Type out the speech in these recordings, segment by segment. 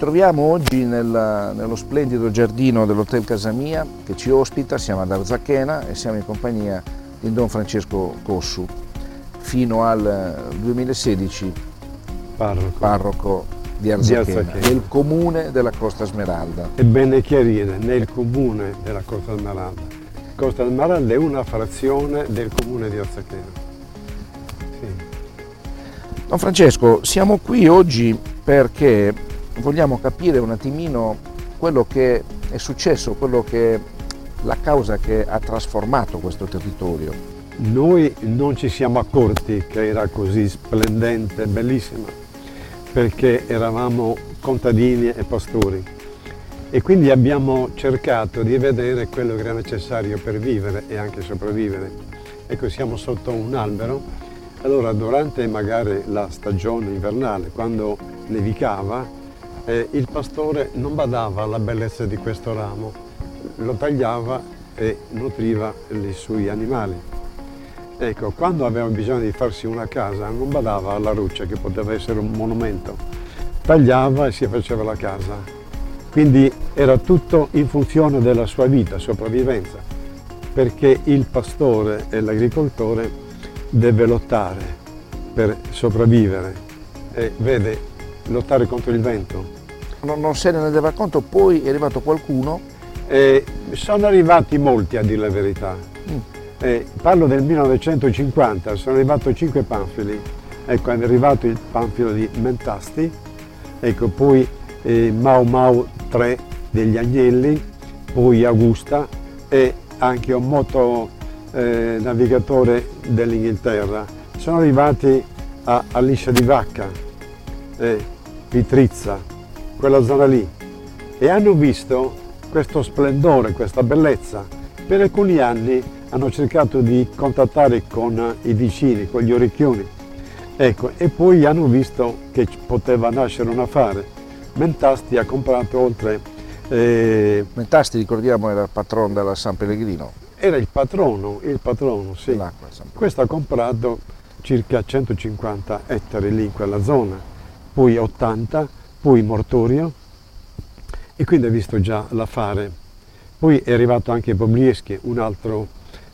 Troviamo oggi nel- nello splendido giardino dell'Hotel Casamia che ci ospita, siamo ad Arzachena e siamo in compagnia di Don Francesco Cossu, fino al 2016 parroco. parroco di Arzachena, Arzachena. del comune della Costa Smeralda. È bene chiarire, nel comune della Costa Smeralda. Costa Smeralda è una frazione del comune di Arzachena. Sì. Don Francesco, siamo qui oggi perché vogliamo capire un attimino quello che è successo, che la causa che ha trasformato questo territorio. Noi non ci siamo accorti che era così splendente, bellissima, perché eravamo contadini e pastori e quindi abbiamo cercato di vedere quello che era necessario per vivere e anche sopravvivere. Ecco, siamo sotto un albero, allora durante magari la stagione invernale, quando nevicava, eh, il pastore non badava alla bellezza di questo ramo, lo tagliava e nutriva i suoi animali. Ecco, quando aveva bisogno di farsi una casa non badava alla ruccia che poteva essere un monumento, tagliava e si faceva la casa. Quindi era tutto in funzione della sua vita, sopravvivenza, perché il pastore e l'agricoltore deve lottare per sopravvivere e vede lottare contro il vento. Non, non se ne rendeva conto, poi è arrivato qualcuno E sono arrivati molti a dire la verità. Eh, parlo del 1950, sono arrivati cinque panfili. Ecco, è arrivato il panfilo di Mentasti, ecco, poi eh, Mau Mau 3 degli Agnelli, poi Augusta e anche un moto eh, navigatore dell'Inghilterra. Sono arrivati a, a Liscia di Vacca, eh, Pitrizza, quella zona lì, e hanno visto questo splendore, questa bellezza. Per alcuni anni hanno cercato di contattare con i vicini, con gli orecchioni. Ecco, e poi hanno visto che poteva nascere un affare. Mentasti ha comprato oltre, eh, Mentasti, ricordiamo, era il patron della San Pellegrino, era il patrono, il patrono, sì. Questo ha comprato circa 150 ettari lì in quella zona, poi 80, poi Mortorio e quindi ha visto già l'affare. Poi è arrivato anche Boblieschi, un altro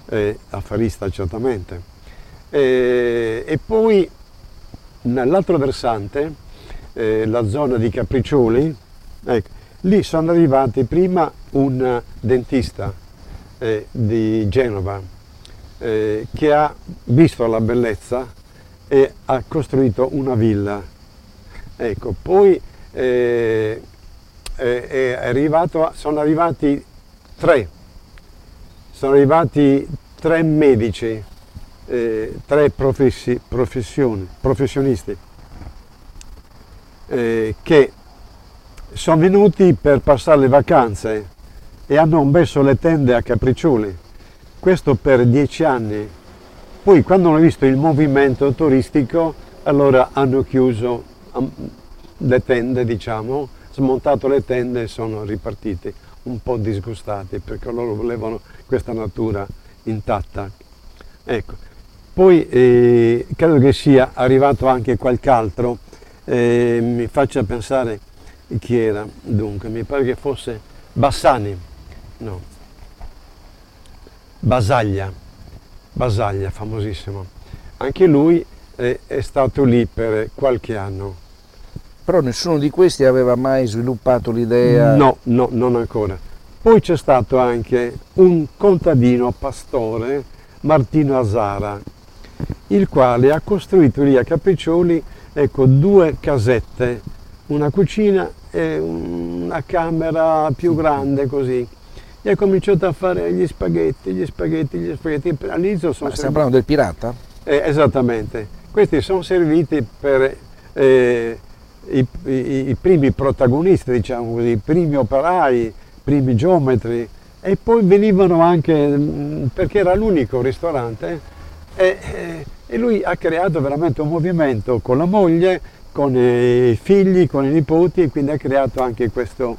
eh, affarista certamente. E, e poi nell'altro versante, eh, la zona di Capriccioli, ecco, lì sono arrivati prima un dentista eh, di Genova eh, che ha visto la bellezza e ha costruito una villa. Ecco, poi eh, è- è arrivato, sono arrivati tre, sono arrivati tre medici, eh, tre professi- professioni- professionisti eh, che sono venuti per passare le vacanze e hanno messo le tende a Capriccioli. Questo per dieci anni. Poi quando hanno visto il movimento turistico, allora hanno chiuso le tende, diciamo, smontato le tende e sono ripartiti un po' disgustati perché loro volevano questa natura intatta. Ecco. Poi eh, credo che sia arrivato anche qualche altro, eh, mi faccia pensare chi era, dunque, mi pare che fosse Bassani, no, Basaglia, Basaglia, famosissimo. Anche lui è, è stato lì per qualche anno. Però nessuno di questi aveva mai sviluppato l'idea. No, no, non ancora. Poi c'è stato anche un contadino pastore, Martino Azara, il quale ha costruito lì a Capriccioli ecco, due casette, una cucina e una camera più grande così. E ha cominciato a fare gli spaghetti, gli spaghetti, gli spaghetti. All'inizio sono Ma stiamo parlando del pirata? eh, esattamente. Questi sono serviti per eh, i, i- i primi protagonisti, diciamo così, i primi operai, i primi geometri e poi venivano anche, mm, perché era l'unico ristorante, e, e- e lui ha creato veramente un movimento con la moglie, con i figli, con i nipoti e quindi ha creato anche questo-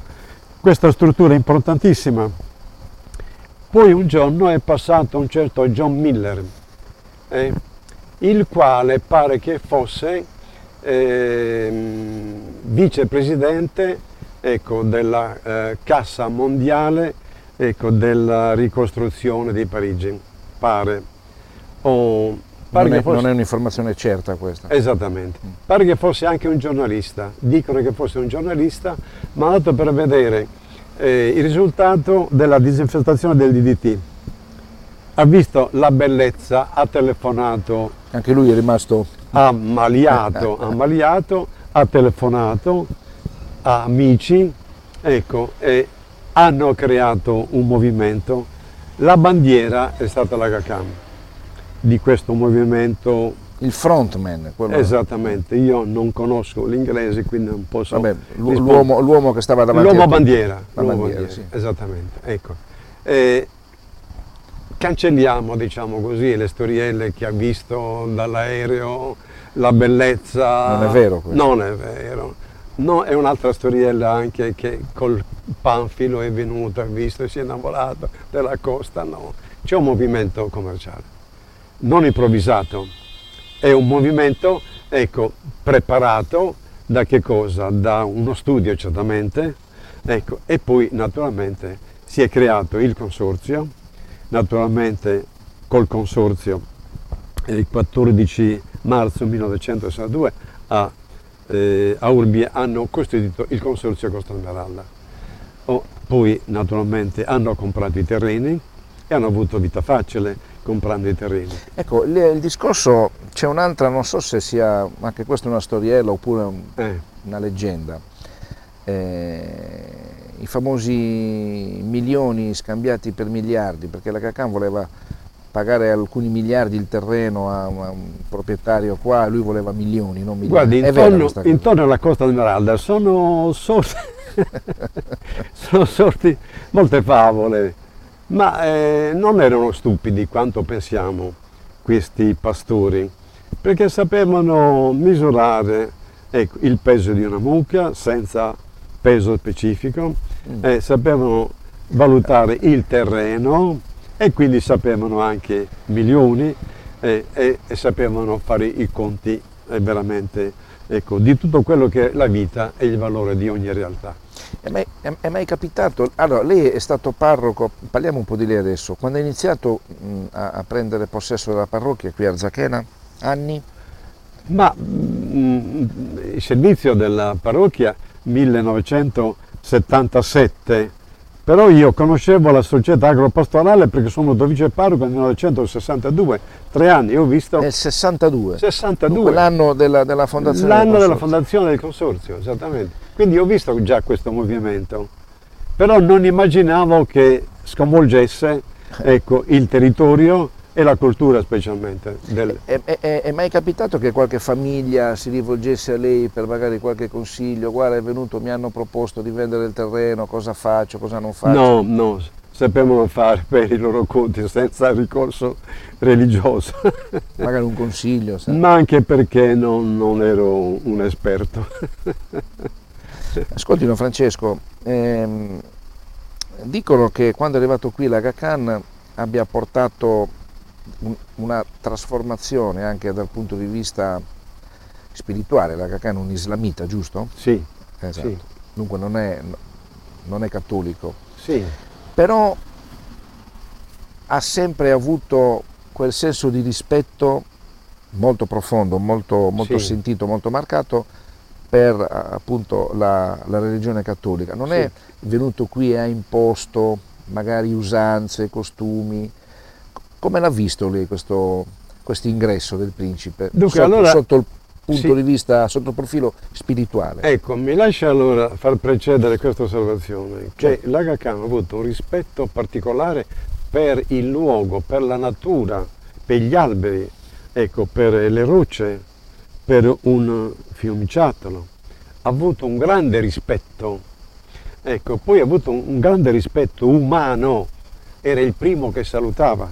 questa struttura importantissima. Poi un giorno è passato un certo John Miller, eh, il quale pare che fosse ehm, vicepresidente ecco, della eh, Cassa Mondiale ecco, della ricostruzione di Parigi, pare. O, pare Non è, fosse- non è un'informazione certa questa. Esattamente. Pare che fosse anche un giornalista, dicono che fosse un giornalista, ma andato per vedere eh, il risultato della disinfestazione del DDT. Ha visto la bellezza, ha telefonato, Anche lui è rimasto ammaliato, ha ammaliato, ha telefonato a amici, ecco, e hanno creato un movimento. La bandiera è stata la GACAM di questo movimento il frontman. quello- Esattamente, io non conosco l'inglese, quindi non posso Vabbè, l'uomo, l'uomo che stava davanti L'uomo bandiera, La l'uomo bandiera, bandiera, sì. esattamente, ecco. Eh, cancelliamo, diciamo così, le storielle che ha visto dall'aereo, la bellezza. Non è vero questo. Non è vero. No, è un'altra storiella anche che col panfilo è venuto, ha visto si è innamorato della costa, no. C'è un movimento commerciale, non improvvisato, è un movimento, ecco, preparato da che cosa? Da uno studio certamente, ecco, e poi naturalmente si è creato il consorzio, naturalmente col consorzio il 14 marzo 1962 a, eh, a Urbie hanno costituito il consorzio Costa Smeralda. Oh, poi naturalmente hanno comprato i terreni e hanno avuto vita facile comprando i terreni. Ecco, il, il discorso, c'è un'altra, non so se sia anche questa una storiella oppure un- Eh, una leggenda. Eh, I famosi milioni scambiati per miliardi, perché la Cacan voleva pagare alcuni miliardi il terreno a, un proprietario qua lui voleva milioni, non miliardi. Guardi, intorno, intorno alla Costa Smeralda sono sorti, sono sorti molte favole, ma eh, non erano stupidi quanto pensiamo questi pastori, perché sapevano misurare ecco, il peso di una mucca senza peso specifico, eh, sapevano valutare il terreno e quindi sapevano anche milioni eh, e, e sapevano fare i conti eh, veramente ecco, di tutto quello che è la vita e il valore di ogni realtà. È mai, è- è mai capitato, allora lei è stato parroco, parliamo un po' di lei adesso, quando ha iniziato mh, a, a prendere possesso della parrocchia qui a Zachena, anni? Ma mm, il servizio della parrocchia 1977, però io conoscevo la società agropastorale perché sono vice parroco nel 1962, tre anni, ho visto? Nel 62, 62. Dunque, l'anno della, della fondazione L'anno del della fondazione del consorzio, esattamente. Quindi ho visto già questo movimento, però non immaginavo che sconvolgesse ecco, il territorio e la cultura specialmente. del- È, è- è- mai capitato che qualche famiglia si rivolgesse a lei per magari qualche consiglio? Guarda, è venuto, mi hanno proposto di vendere il terreno, cosa faccio, cosa non faccio? No, no, sapevano fare per i loro conti senza ricorso religioso, Magari un consiglio, sai. ma anche perché non, non ero un esperto. Ascolti, don Francesco, ehm, dicono che quando è arrivato qui la Gacan abbia portato una trasformazione anche dal punto di vista spirituale. La Gacan è un islamita, giusto? Sì, Esatto. Sì. Dunque non è, non è cattolico. sì, però ha sempre avuto quel senso di rispetto molto profondo, molto, molto Sì. sentito, molto marcato per appunto la, la religione cattolica. Non è venuto qui e ha imposto magari usanze, costumi. Come l'ha visto lei questo, ingresso del principe Dunque, sotto, allora- sotto il punto sì. di vista, sotto il profilo spirituale? Ecco, mi lascia allora far precedere questa osservazione, che l'Aga Khan ha avuto un rispetto particolare per il luogo, per la natura, per gli alberi, ecco, per le rocce, per un fiumiciattolo. Ha avuto un grande rispetto, ecco, poi ha avuto un grande rispetto umano, era il primo che salutava,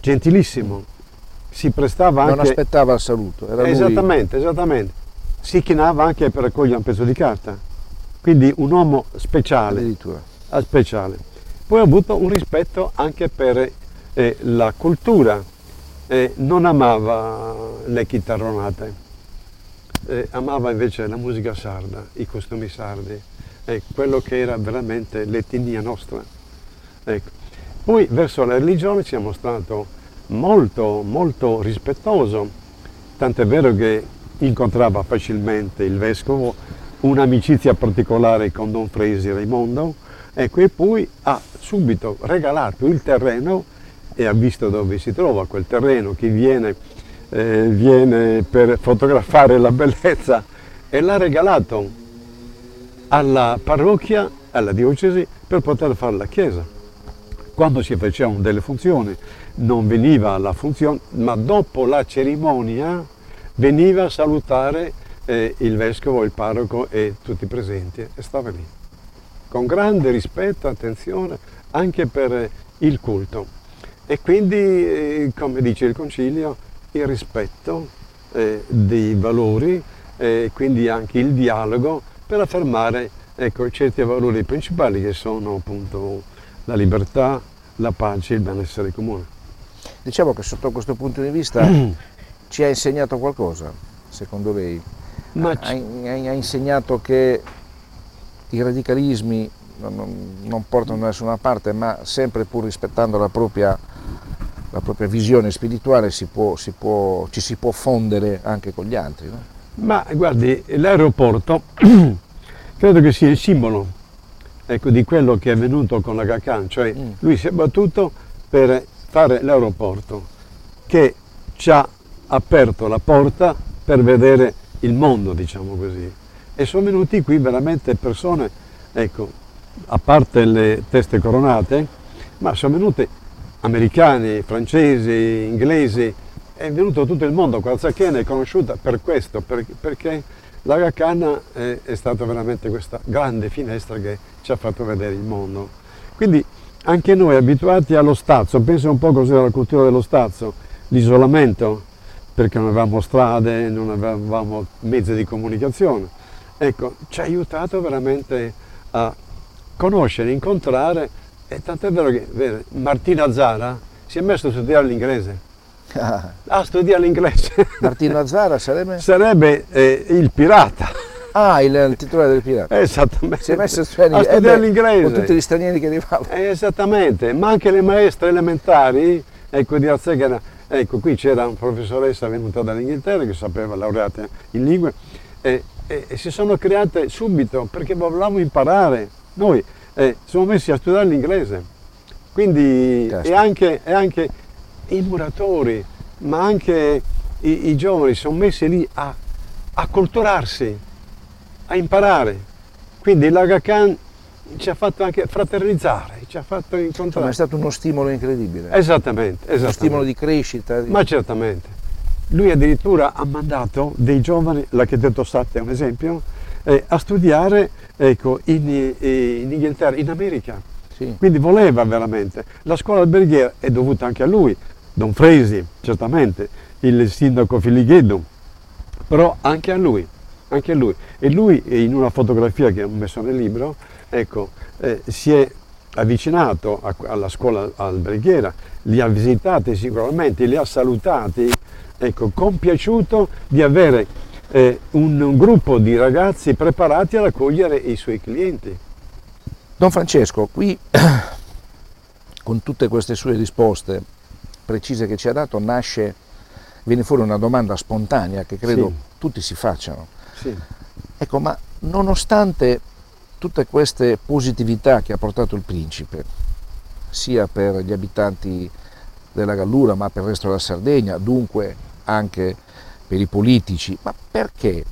gentilissimo, si prestava non anche... aspettava il saluto, era lui. Esattamente, esattamente. Si chinava anche per raccogliere un pezzo di carta. Quindi un uomo speciale, addirittura. ah, speciale. Poi ha avuto un rispetto anche per eh, la cultura. Eh, non amava le chitarronate, eh, amava invece la musica sarda, i costumi sardi, eh, quello che era veramente l'etnia nostra. Ecco. Poi verso la religione si è mostrato molto, molto rispettoso, tant'è vero che incontrava facilmente il vescovo, un'amicizia particolare con Don Fresi Raimondo, ecco, e poi ha subito regalato il terreno e ha visto dove si trova quel terreno, chi viene, eh, viene per fotografare la bellezza e l'ha regalato alla parrocchia, alla diocesi, per poter fare la chiesa quando si facevano delle funzioni non veniva la funzione, ma dopo la cerimonia veniva a salutare eh, il vescovo, il parroco e tutti i presenti e stava lì, con grande rispetto attenzione anche per eh, il culto. E quindi, eh, come dice il Concilio, il rispetto eh, dei valori, e quindi anche il dialogo per affermare ecco, certi valori principali che sono appunto la libertà, la pace e il benessere comune. Diciamo che sotto questo punto di vista ci ha insegnato qualcosa, secondo lei? Ma Ha, ha- insegnato che i radicalismi non, non- non portano da nessuna parte, ma sempre pur rispettando la propria, la propria visione spirituale si può- si può- ci si può fondere anche con gli altri. no? Ma guardi, l'aeroporto credo che sia il simbolo ecco, di quello che è avvenuto con la Gacan, cioè Mm. lui si è battuto per fare l'aeroporto che ci ha aperto la porta per vedere il mondo, diciamo così. E sono venuti qui veramente persone, ecco, a parte le teste coronate, ma sono venute americani, francesi, inglesi, è venuto tutto il mondo. Qualzachena è conosciuta per questo, per- perché la Gacana è, è stata veramente questa grande finestra che ci ha fatto vedere il mondo. Quindi anche noi abituati allo stazzo, pensa un po' cos'era la cultura dello stazzo, l'isolamento, perché non avevamo strade, non avevamo mezzi di comunicazione. Ecco, ci ha aiutato veramente a conoscere, incontrare, e tant'è vero che vede, Martina Zara si è messo a studiare l'inglese. Ah, A studiare l'inglese. Martino Azzara sarebbe? Sarebbe eh, il pirata. Ah, il, il titolare del pirata. Esattamente. Si è messo a studiare, a eh studiare beh, l'inglese. con tutti gli stranieri che arrivavano. Eh, esattamente, ma anche le maestre elementari, ecco di Arzegana, ecco qui c'era una professoressa venuta dall'Inghilterra che sapeva laureata in lingue e, e- e si sono create subito perché volevamo imparare, noi eh, siamo messi a studiare l'inglese, quindi e anche, e anche i muratori, ma anche i, i giovani sono messi lì a, a culturarsi, a imparare. Quindi l'Aga Khan ci ha fatto anche fraternizzare, ci ha fatto Insomma, incontrare. è stato uno stimolo incredibile. Esattamente, uno esattamente. stimolo di crescita. di- Ma certamente. Lui addirittura ha mandato dei giovani, l'architetto Satte è un esempio, eh, a studiare ecco, in, in Inghilterra, in America. sì. Quindi voleva veramente. La scuola alberghiera è dovuta anche a lui, Don Fresi, certamente, il sindaco Filighedo, però anche a lui, anche a lui. E lui in una fotografia che ho messo nel libro, ecco, eh, si è avvicinato a- alla scuola alberghiera, li ha visitati sicuramente, li ha salutati, ecco, compiaciuto di avere eh, un, un gruppo di ragazzi preparati ad accogliere i suoi clienti. Don Francesco, qui con tutte queste sue risposte precise che ci ha dato, nasce, viene fuori una domanda spontanea che credo Sì. tutti si facciano. Sì. Ecco, ma nonostante tutte queste positività che ha portato il principe, sia per gli abitanti della Gallura, ma per il resto della Sardegna, dunque anche per i politici, ma perché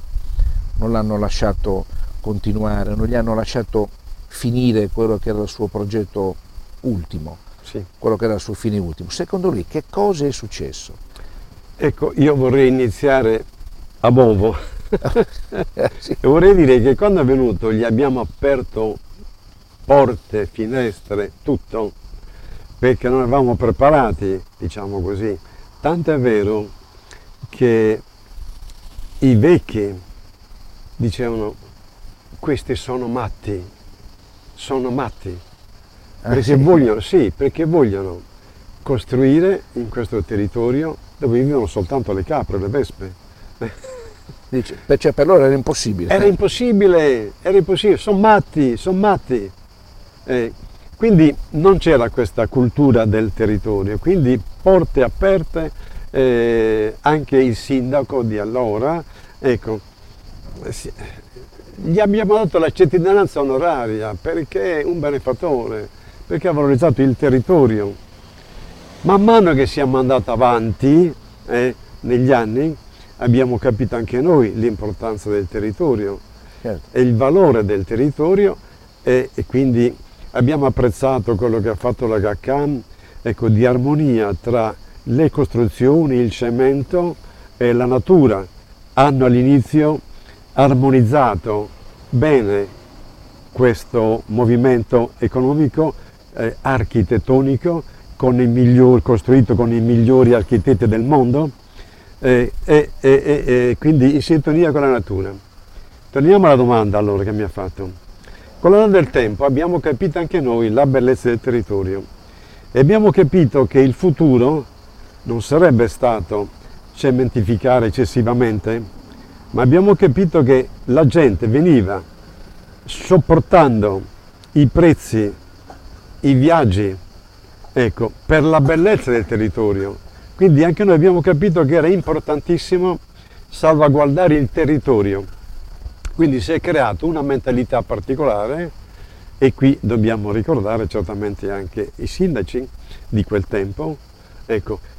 non l'hanno lasciato continuare, non gli hanno lasciato finire quello che era il suo progetto ultimo, Sì. quello che era il suo fine ultimo. Secondo lui che cosa è successo? Ecco, io vorrei iniziare a Bovo. Sì. E vorrei dire che quando è venuto gli abbiamo aperto porte, finestre, tutto, perché non eravamo preparati, diciamo così. Tanto è vero che i vecchi dicevano questi sono matti, sono matti, perché sì? vogliono, sì, perché vogliono costruire in questo territorio dove vivono soltanto le capre, le vespe. Dice, cioè, per loro era impossibile. Era impossibile, era impossibile, sono matti, sono matti. Eh, quindi non c'era questa cultura del territorio, quindi porte aperte, eh, anche il sindaco di allora, ecco, gli abbiamo dato la cittadinanza onoraria perché è un benefattore, perché ha valorizzato il territorio. Man mano che siamo andati avanti eh, negli anni abbiamo capito anche noi l'importanza del territorio Certo. e il valore del territorio e, e quindi abbiamo apprezzato quello che ha fatto la GACAM ecco, di armonia tra le costruzioni, il cemento e la natura. Hanno all'inizio armonizzato bene questo movimento economico eh, architettonico con i migliori, costruito con i migliori architetti del mondo eh, e, e- e- e quindi in sintonia con la natura. Torniamo alla domanda allora che mi ha fatto. Con l'andare del tempo abbiamo capito anche noi la bellezza del territorio e abbiamo capito che il futuro non sarebbe stato cementificare eccessivamente, ma abbiamo capito che la gente veniva sopportando i prezzi, i viaggi, ecco, per la bellezza del territorio. Quindi anche noi abbiamo capito che era importantissimo salvaguardare il territorio. Quindi si è creata una mentalità particolare e qui dobbiamo ricordare certamente anche i sindaci di quel tempo, ecco,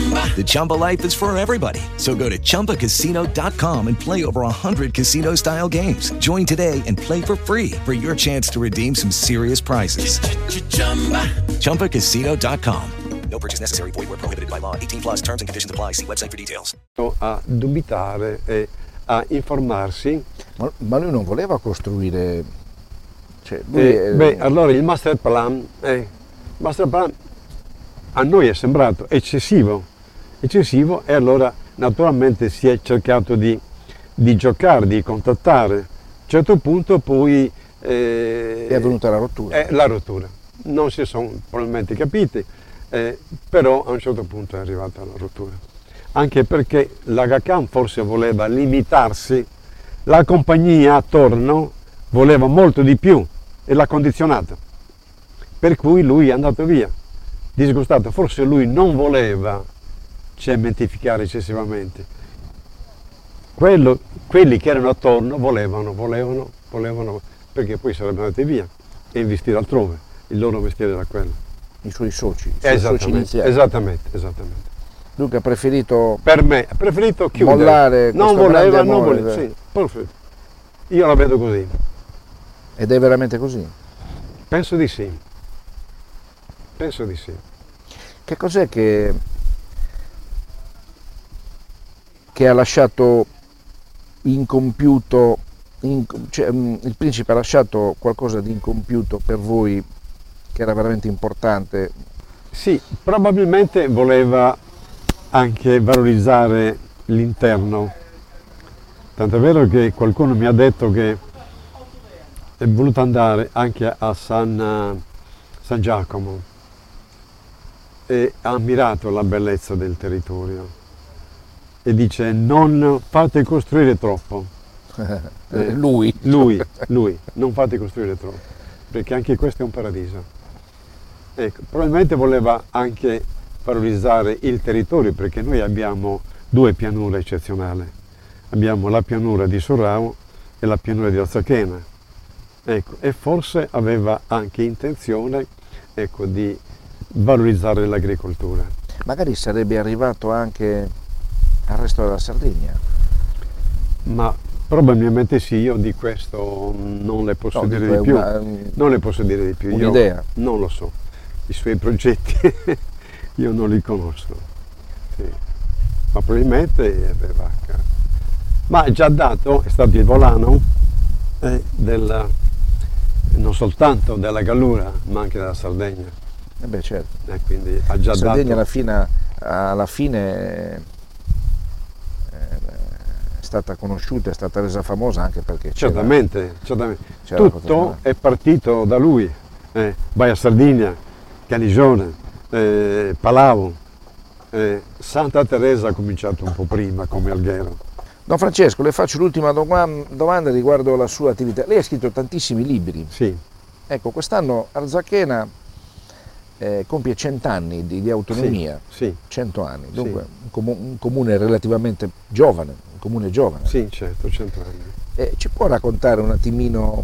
The Chumba life is for everybody. So go to ChumbaCasino.com and play over 100 casino-style games. Join today and play for free for your chance to redeem some serious prizes. ChumbaCasino.com. No purchase necessary. Void were prohibited by law. 18 plus terms and conditions apply. See website for details. a dubitare e a informarsi. Ma, ma lui non voleva costruire... Cioè, lui E, è- beh, allora il master plan, eh, master plan a noi è sembrato eccessivo, eccessivo e allora naturalmente si è cercato di, di giocare, di contattare. A un certo punto poi eh, è avvenuta la rottura. è la rottura. Non si sono probabilmente capiti, eh, però a un certo punto è arrivata la rottura. Anche perché la GACAM forse voleva limitarsi, la compagnia attorno voleva molto di più e l'ha condizionato. Per cui lui è andato via, disgustato. Forse lui non voleva cementificare eccessivamente. Quello- quelli che erano attorno volevano, volevano, volevano, perché poi sarebbero andati via e investire altrove. Il loro mestiere era quello. I suoi soci, i suoi soci Esattamente, iniziali. esattamente, esattamente. Dunque ha preferito Per me, ha preferito chiudere. Mollare non voleva, non voleva. eh. Sì, perfetto. Io la vedo così. ed è veramente così. Penso di sì. Penso di sì. Che cos'è che, che ha lasciato incompiuto, in- cioè, mm, il principe ha lasciato qualcosa di incompiuto per voi che era veramente importante Sì, probabilmente voleva anche valorizzare l'interno. Tant'è vero che qualcuno mi ha detto che è voluto andare anche a San, San Giacomo e ha ammirato la bellezza del territorio e dice non fate costruire troppo. Eh, lui. Lui, lui, non fate costruire troppo, perché anche questo è un paradiso. Ecco, probabilmente voleva anche valorizzare il territorio, perché noi abbiamo due pianure eccezionali. Abbiamo la pianura di Sorrao e la pianura di Arzachena. Ecco, e forse aveva anche intenzione ecco, di valorizzare l'agricoltura. Magari sarebbe arrivato anche al resto della Sardegna. Ma probabilmente sì, io di questo non le posso No, dire di è più. una- non le posso dire di più. Io un'idea. non lo so. I suoi progetti io non li conosco. Sì. Ma probabilmente aveva... Ma ha già dato, è stato il volano eh, della- non soltanto della Gallura, ma anche della Sardegna. Eh beh, certo. E quindi ha già Sardegna alla dato... fine, alla fine eh, è stata conosciuta, è stata resa famosa anche perché Certamente, certamente. Tutto è partito da lui. Eh, Baia Sardegna, Canigione, eh, Palau. eh, Santa Teresa ha cominciato un po' prima come alghero. Don Francesco, le faccio l'ultima doma- domanda riguardo la sua attività. Lei ha scritto tantissimi libri. Sì, Ecco, quest'anno Arzachena eh, compie cent'anni di, di autonomia. sì, 100 anni, dunque un, comu- un comune relativamente giovane, un comune giovane. sì, certo, cento anni. Eh, ci può raccontare un attimino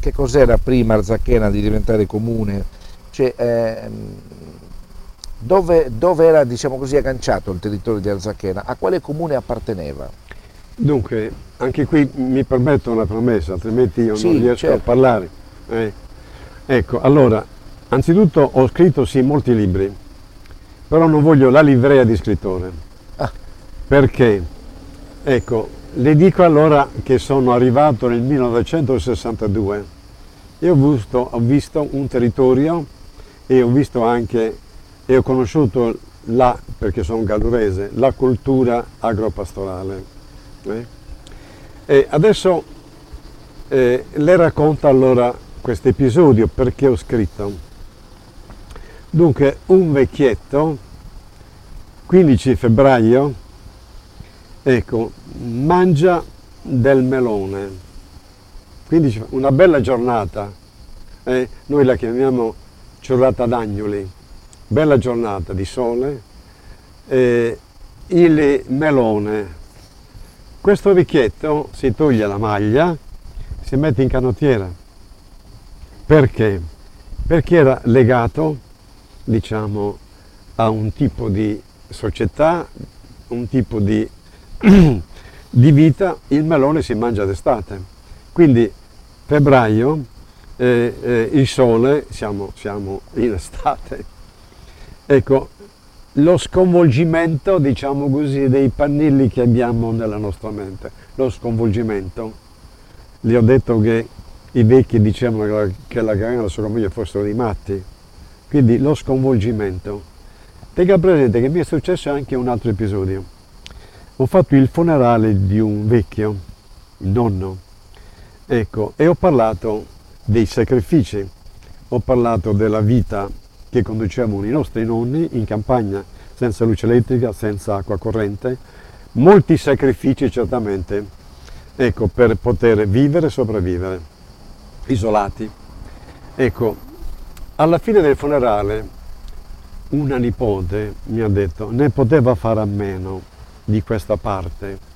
che cos'era prima Arzachena di diventare comune? Cioè, ehm, dove, dove era, diciamo così, agganciato il territorio di Arzachena? A quale comune apparteneva? Dunque, anche qui mi permetto una promessa, altrimenti io Sì, non riesco certo. a parlare. Eh, Ecco, allora, anzitutto ho scritto sì molti libri, però non voglio la livrea di scrittore. Ah. Perché? Ecco, le dico allora che sono arrivato nel 1962 e ho visto, ho visto un territorio e ho visto anche, e ho conosciuto la, perché sono gallurese, la cultura agropastorale. eh. E adesso eh, le racconto allora questo episodio perché ho scritto. Dunque, un vecchietto, 15 febbraio, ecco, mangia del melone. 15 una bella giornata, eh, noi la chiamiamo giornata d'agnoli, bella giornata di sole, eh, il melone. Questo vecchietto si toglie la maglia, si mette in canottiera. Perché? Perché era legato, diciamo, a un tipo di società, un tipo di, di vita, il melone si mangia d'estate. Quindi febbraio, eh, eh, il sole, siamo, siamo in estate. Ecco, lo sconvolgimento, diciamo così, dei pannilli che abbiamo nella nostra mente, lo sconvolgimento. Le ho detto che i vecchi dicevano che la- che la Gargana e la sua moglie fossero dei matti, quindi lo sconvolgimento. Tenga presente che mi è successo anche un altro episodio. Ho fatto il funerale di un vecchio, il nonno, ecco, e ho parlato dei sacrifici, ho parlato della vita che conducevano i nostri nonni in campagna, senza luce elettrica, senza acqua corrente, molti sacrifici certamente, ecco, per poter vivere e sopravvivere, isolati. Ecco, alla fine del funerale una nipote mi ha detto ne poteva fare a meno di questa parte.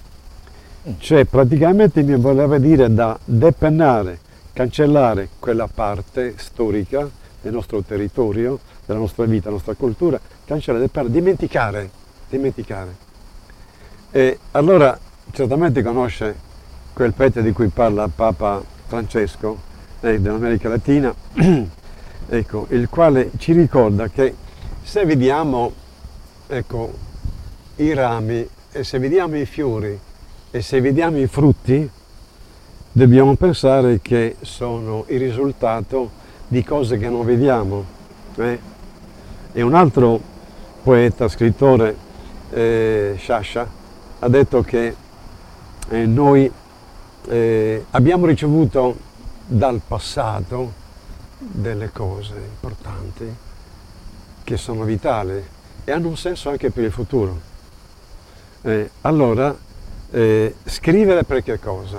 Cioè praticamente mi voleva dire da depennare, cancellare quella parte storica del nostro territorio, della nostra vita, della nostra cultura, cancellare, depennare, dimenticare, dimenticare. E allora certamente conosce quel pezzo di cui parla Papa Francesco eh, dell'America Latina, ecco, il quale ci ricorda che se vediamo ecco, i rami e se vediamo i fiori e se vediamo i frutti, dobbiamo pensare che sono il risultato di cose che non vediamo. eh. E un altro poeta, scrittore, eh, Sciascia, ha detto che eh, noi eh, abbiamo ricevuto dal passato delle cose importanti che sono vitali e hanno un senso anche per il futuro. Eh, allora, eh, scrivere per che cosa?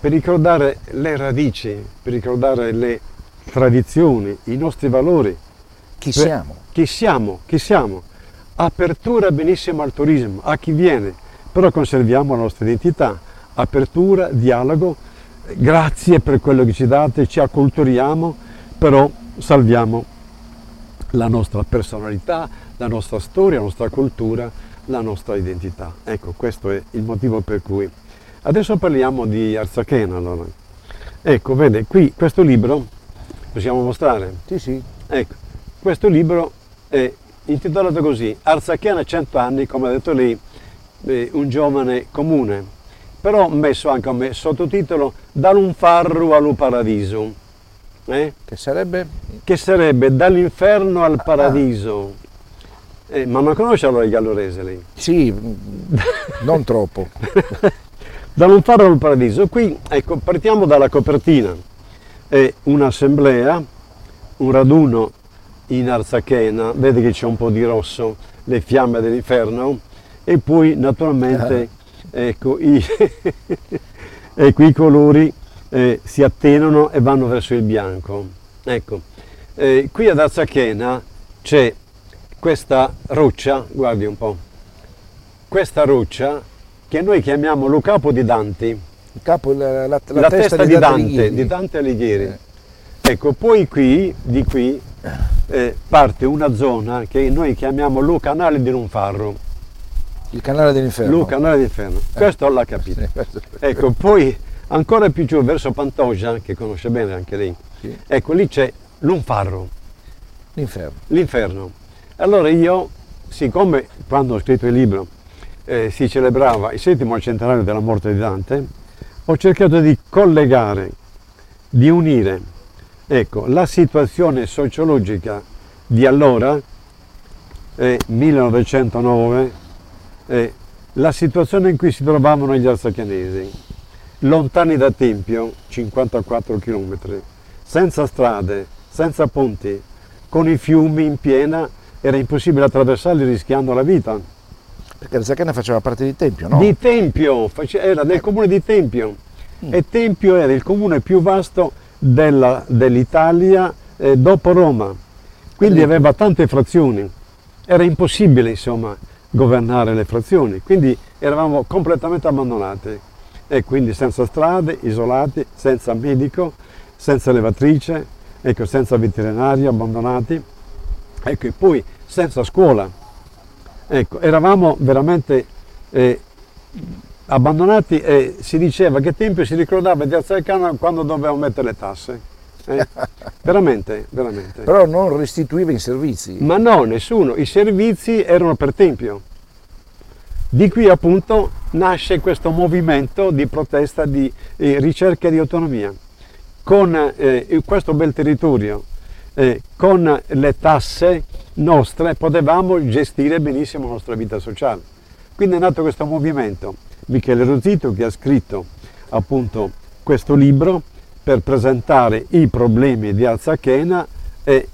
Per ricordare le radici, per ricordare le tradizioni, i nostri valori. Chi Per- siamo? Chi siamo? Chi siamo? Apertura benissimo al turismo, a chi viene, però conserviamo la nostra identità. Apertura, dialogo, grazie per quello che ci date, ci acculturiamo, però salviamo la nostra personalità, la nostra storia, la nostra cultura, la nostra identità. Ecco, questo è il motivo per cui. Adesso parliamo di Arzachena allora. Ecco, vede, qui questo libro, possiamo mostrare? Sì, sì. Ecco, questo libro è intitolato così, Arzachena 100 anni, come ha detto lei, eh, un giovane comune, però messo anche come sottotitolo Dall'unfarru allo paradiso, eh? Che sarebbe? che sarebbe dall'inferno al paradiso. Eh, ma non conosce allora il gallurese lei? Sì, non troppo. Dall'unfarru al paradiso, qui ecco, partiamo dalla copertina, è un'assemblea, un raduno in Arzachena, vede che c'è un po' di rosso, le fiamme dell'inferno, e poi naturalmente ecco, i, ecco, i colori eh, si attenuano e vanno verso il bianco. Ecco, eh, qui ad Arzachena c'è questa roccia, guardi un po', questa roccia che noi chiamiamo lo capo di Dante, Il capo, la, la- la la, testa, di Dante, Alighieri. di Dante Alighieri. Ecco, poi qui, di qui, eh, parte una zona che noi chiamiamo lo canale di Lunfarro, Il canale dell'inferno. lo canale dell'inferno. Questo l'ha capito. Sì, questo- Ecco, poi ancora più giù verso Pantoja, che conosce bene anche lei, Sì. ecco lì c'è Lunfarro, L'inferno. l'inferno. Allora io, siccome quando ho scritto il libro eh, si celebrava il settimo centenario della morte di Dante, ho cercato di collegare, di unire ecco, la situazione sociologica di allora, eh, 1909, eh, la situazione in cui si trovavano gli arzachenesi, lontani da Tempio, 54 km, senza strade, senza ponti, con i fiumi in piena, era impossibile attraversarli rischiando la vita. Perché Zacchena faceva parte di Tempio, no? Di Tempio, era del comune di Tempio. E Tempio era il comune più vasto della- dell'Italia eh, dopo Roma, quindi aveva tante frazioni, era impossibile insomma governare le frazioni, quindi eravamo completamente abbandonati e quindi senza strade, isolati, senza medico, senza levatrice, ecco, senza veterinario, abbandonati, ecco, e poi senza scuola. Ecco, eravamo veramente eh, abbandonati e si diceva che Tempio si ricordava di Arzachena quando doveva mettere le tasse. Eh, veramente, veramente. Però non restituiva i servizi. Ma no, nessuno, i servizi erano per Tempio. Di qui appunto nasce questo movimento di protesta, di eh, ricerca di autonomia. Con eh, questo bel territorio, eh, con le tasse nostre, potevamo gestire benissimo la nostra vita sociale. Quindi è nato questo movimento. Michele Rosito che ha scritto appunto questo libro per presentare i problemi di Arzachena e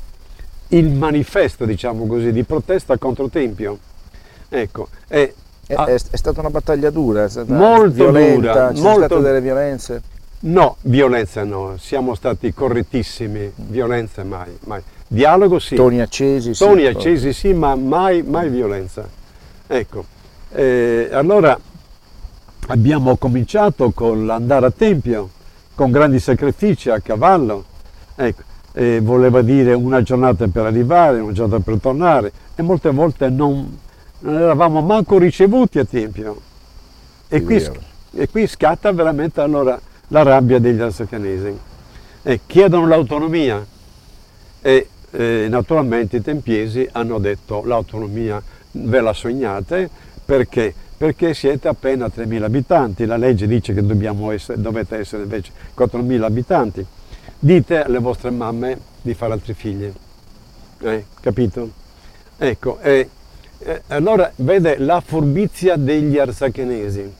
il manifesto, diciamo così, di protesta contro Tempio. Ecco, e È, Ah. è- è stata una battaglia dura, è stata Molto violenta, dura, ci sono molto- state delle violenze. No, violenza no, siamo stati correttissimi, violenza mai, mai. Dialogo sì, Toni accesi. sì, toni accesi sì, ma mai, mai violenza. Ecco, eh, allora abbiamo cominciato con l'andare a Tempio, con grandi sacrifici a cavallo, ecco, eh, voleva dire una giornata per arrivare, una giornata per tornare e molte volte non, non eravamo manco ricevuti a Tempio. E e qui scatta veramente allora la rabbia degli arsacanesi. E chiedono l'autonomia e eh, naturalmente i tempiesi hanno detto l'autonomia ve la sognate perché? Perché siete appena 3.000 abitanti, la legge dice che dobbiamo essere, dovete essere invece 4.000 abitanti. Dite alle vostre mamme di fare altri figli, Eh, capito? Ecco, e, e allora vede la furbizia degli arzachenesi,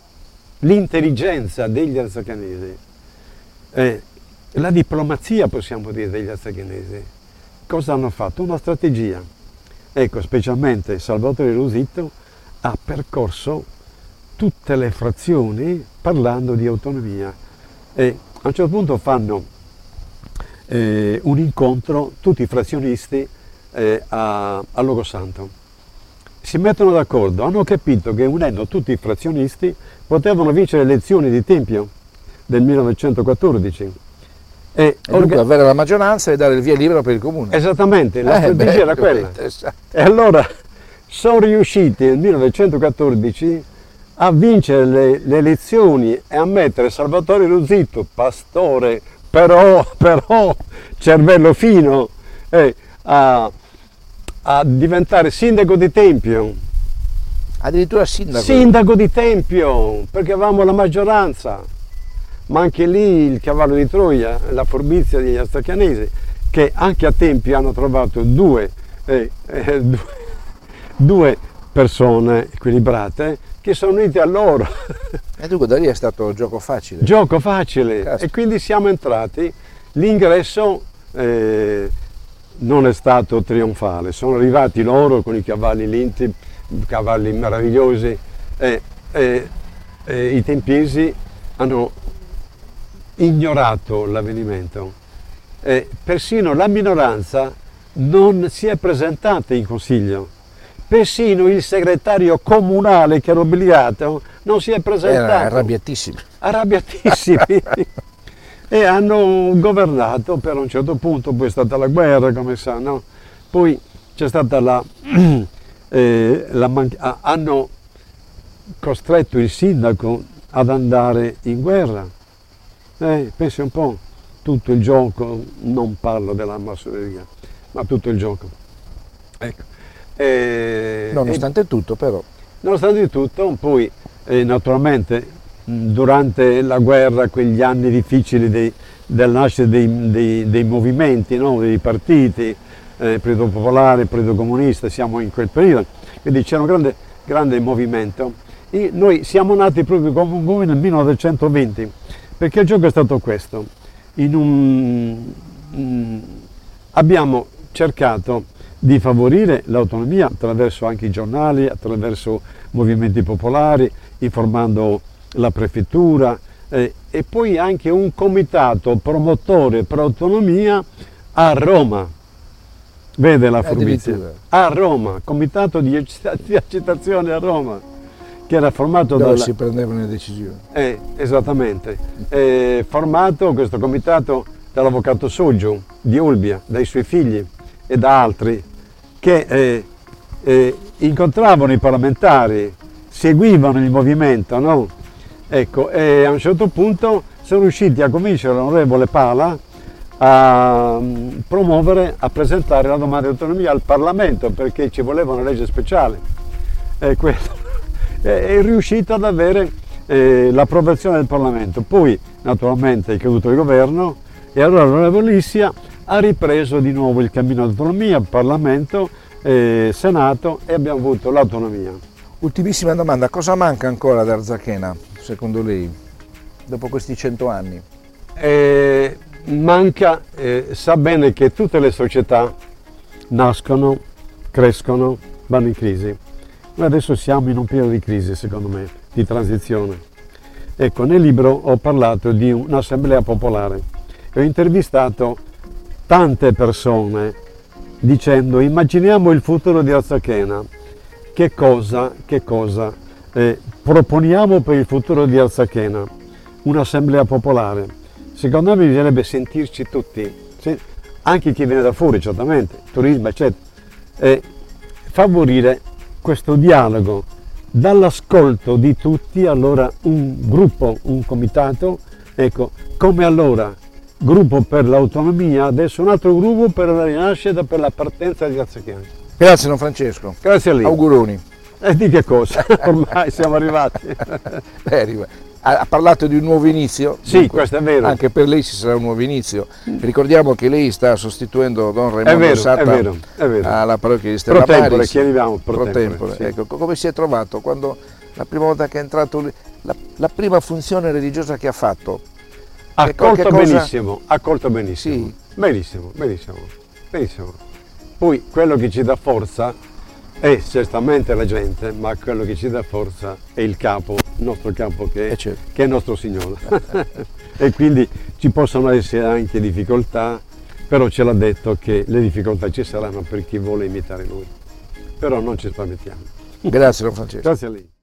l'intelligenza degli arzachenesi, eh, la diplomazia possiamo dire degli arzachenesi. Cosa hanno fatto? Una strategia. Ecco, specialmente Salvatore Rosito ha percorso tutte le frazioni parlando di autonomia e a un certo punto fanno eh, un incontro tutti i frazionisti eh, a, a Logosanto. Si mettono d'accordo, hanno capito che unendo tutti i frazionisti potevano vincere le elezioni di Tempio del 1914. E, e orga- avere la maggioranza e dare il via libera per il comune. Esattamente, la eh, strategia era quella. E allora sono riusciti nel 1914 a vincere le, le elezioni e a mettere Salvatore Rosito, pastore, però, però cervello fino, eh, a, a diventare sindaco di Tempio. Addirittura sindaco? Sindaco di Tempio, perché avevamo la maggioranza. Ma anche lì il cavallo di Troia, la forbizia degli astacchianesi, che anche a Tempio hanno trovato due, eh, eh, due, due persone equilibrate che sono unite a loro. E dunque da lì è stato gioco facile. Gioco facile. Caspita. E quindi siamo entrati. L'ingresso eh, non è stato trionfale, sono arrivati loro con i cavalli linti, cavalli meravigliosi e, e, e i tempiesi hanno ignorato l'avvenimento. E persino la minoranza non si è presentata in consiglio persino il segretario comunale che era obbligato non si è presentato. Era arrabbiatissimi. Arrabbiatissimi. e hanno governato per un certo punto, poi è stata la guerra, come sa, no? Poi c'è stata la... Eh, la man- hanno costretto il sindaco ad andare in guerra. Eh, pensi un po', tutto il gioco, non parlo della massoneria, ma tutto il gioco. Ecco. E, nonostante e, tutto però. Nonostante tutto, poi eh, naturalmente durante la guerra, quegli anni difficili dei, della nascita dei, dei, dei movimenti, no? dei partiti, eh, periodo popolare, periodo comunista, siamo in quel periodo, quindi c'era un grande, grande movimento. E noi siamo nati proprio come voi nel 1920, perché il gioco è stato questo. Un, mm, abbiamo cercato di favorire l'autonomia attraverso anche i giornali, attraverso movimenti popolari, informando la prefettura eh, e poi anche un comitato promotore per autonomia a Roma. Vede la furbizia? A Roma, comitato di, accettazione a Roma, che era formato Dove dalla... si prendevano le decisioni. Eh, esattamente. Eh, formato questo comitato dall'avvocato Soggio di Olbia, dai suoi figli e da altri che eh, eh, incontravano i parlamentari, seguivano il movimento, no? Ecco, e a un certo punto sono riusciti a convincere l'onorevole Pala a mm, promuovere, a presentare la domanda di autonomia al Parlamento perché ci voleva una legge speciale. E è riuscito ad avere eh, l'approvazione del Parlamento. Poi naturalmente è caduto il governo e allora l'onorevole Lissia ha ripreso di nuovo il cammino d'autonomia, Parlamento, eh, Senato e abbiamo avuto l'autonomia. Ultimissima domanda, cosa manca ancora ad Arzachena, secondo lei, dopo questi cento anni? Eh, manca, eh, sa bene che tutte le società nascono, crescono, vanno in crisi. Noi adesso siamo in un periodo di crisi, secondo me, di transizione. Ecco, nel libro ho parlato di un'assemblea popolare ho intervistato tante persone dicendo immaginiamo il futuro di Arzachena, che cosa, che cosa eh, proponiamo per il futuro di Arzachena? Un'assemblea popolare. Secondo me bisognerebbe sentirci tutti, anche chi viene da fuori certamente, turismo eccetera, e favorire questo dialogo dall'ascolto di tutti, allora un gruppo, un comitato, ecco, come allora gruppo per l'autonomia, adesso un altro gruppo per la rinascita, per la partenza di Grazia Grazie Don Francesco. Grazie a lei. Auguroni. E di che cosa? Ormai siamo arrivati. Eh, arriva. ha, ha parlato di un nuovo inizio. Sì, Dunque, questo è vero. Anche per lei ci sarà un nuovo inizio. Ricordiamo che lei sta sostituendo Don Raimondo vero, Satta è vero, è vero. alla parrocchia di Stella Pro tempore, Maris. chiariamo, pro tempore, tempore, sì. ecco, co- come si è trovato quando la prima volta che è entrato lì, la, la prima funzione religiosa che ha fatto? Accolto benissimo, accolto benissimo. Sì. Benissimo, benissimo, benissimo. Poi quello che ci dà forza è certamente la gente, ma quello che ci dà forza è il capo, il nostro capo che, Eh, certo. che è il nostro Signore. e quindi ci possono essere anche difficoltà, però ce l'ha detto che le difficoltà ci saranno per chi vuole imitare Lui. Però non ci spaventiamo. Grazie Don Francesco. Grazie a lei.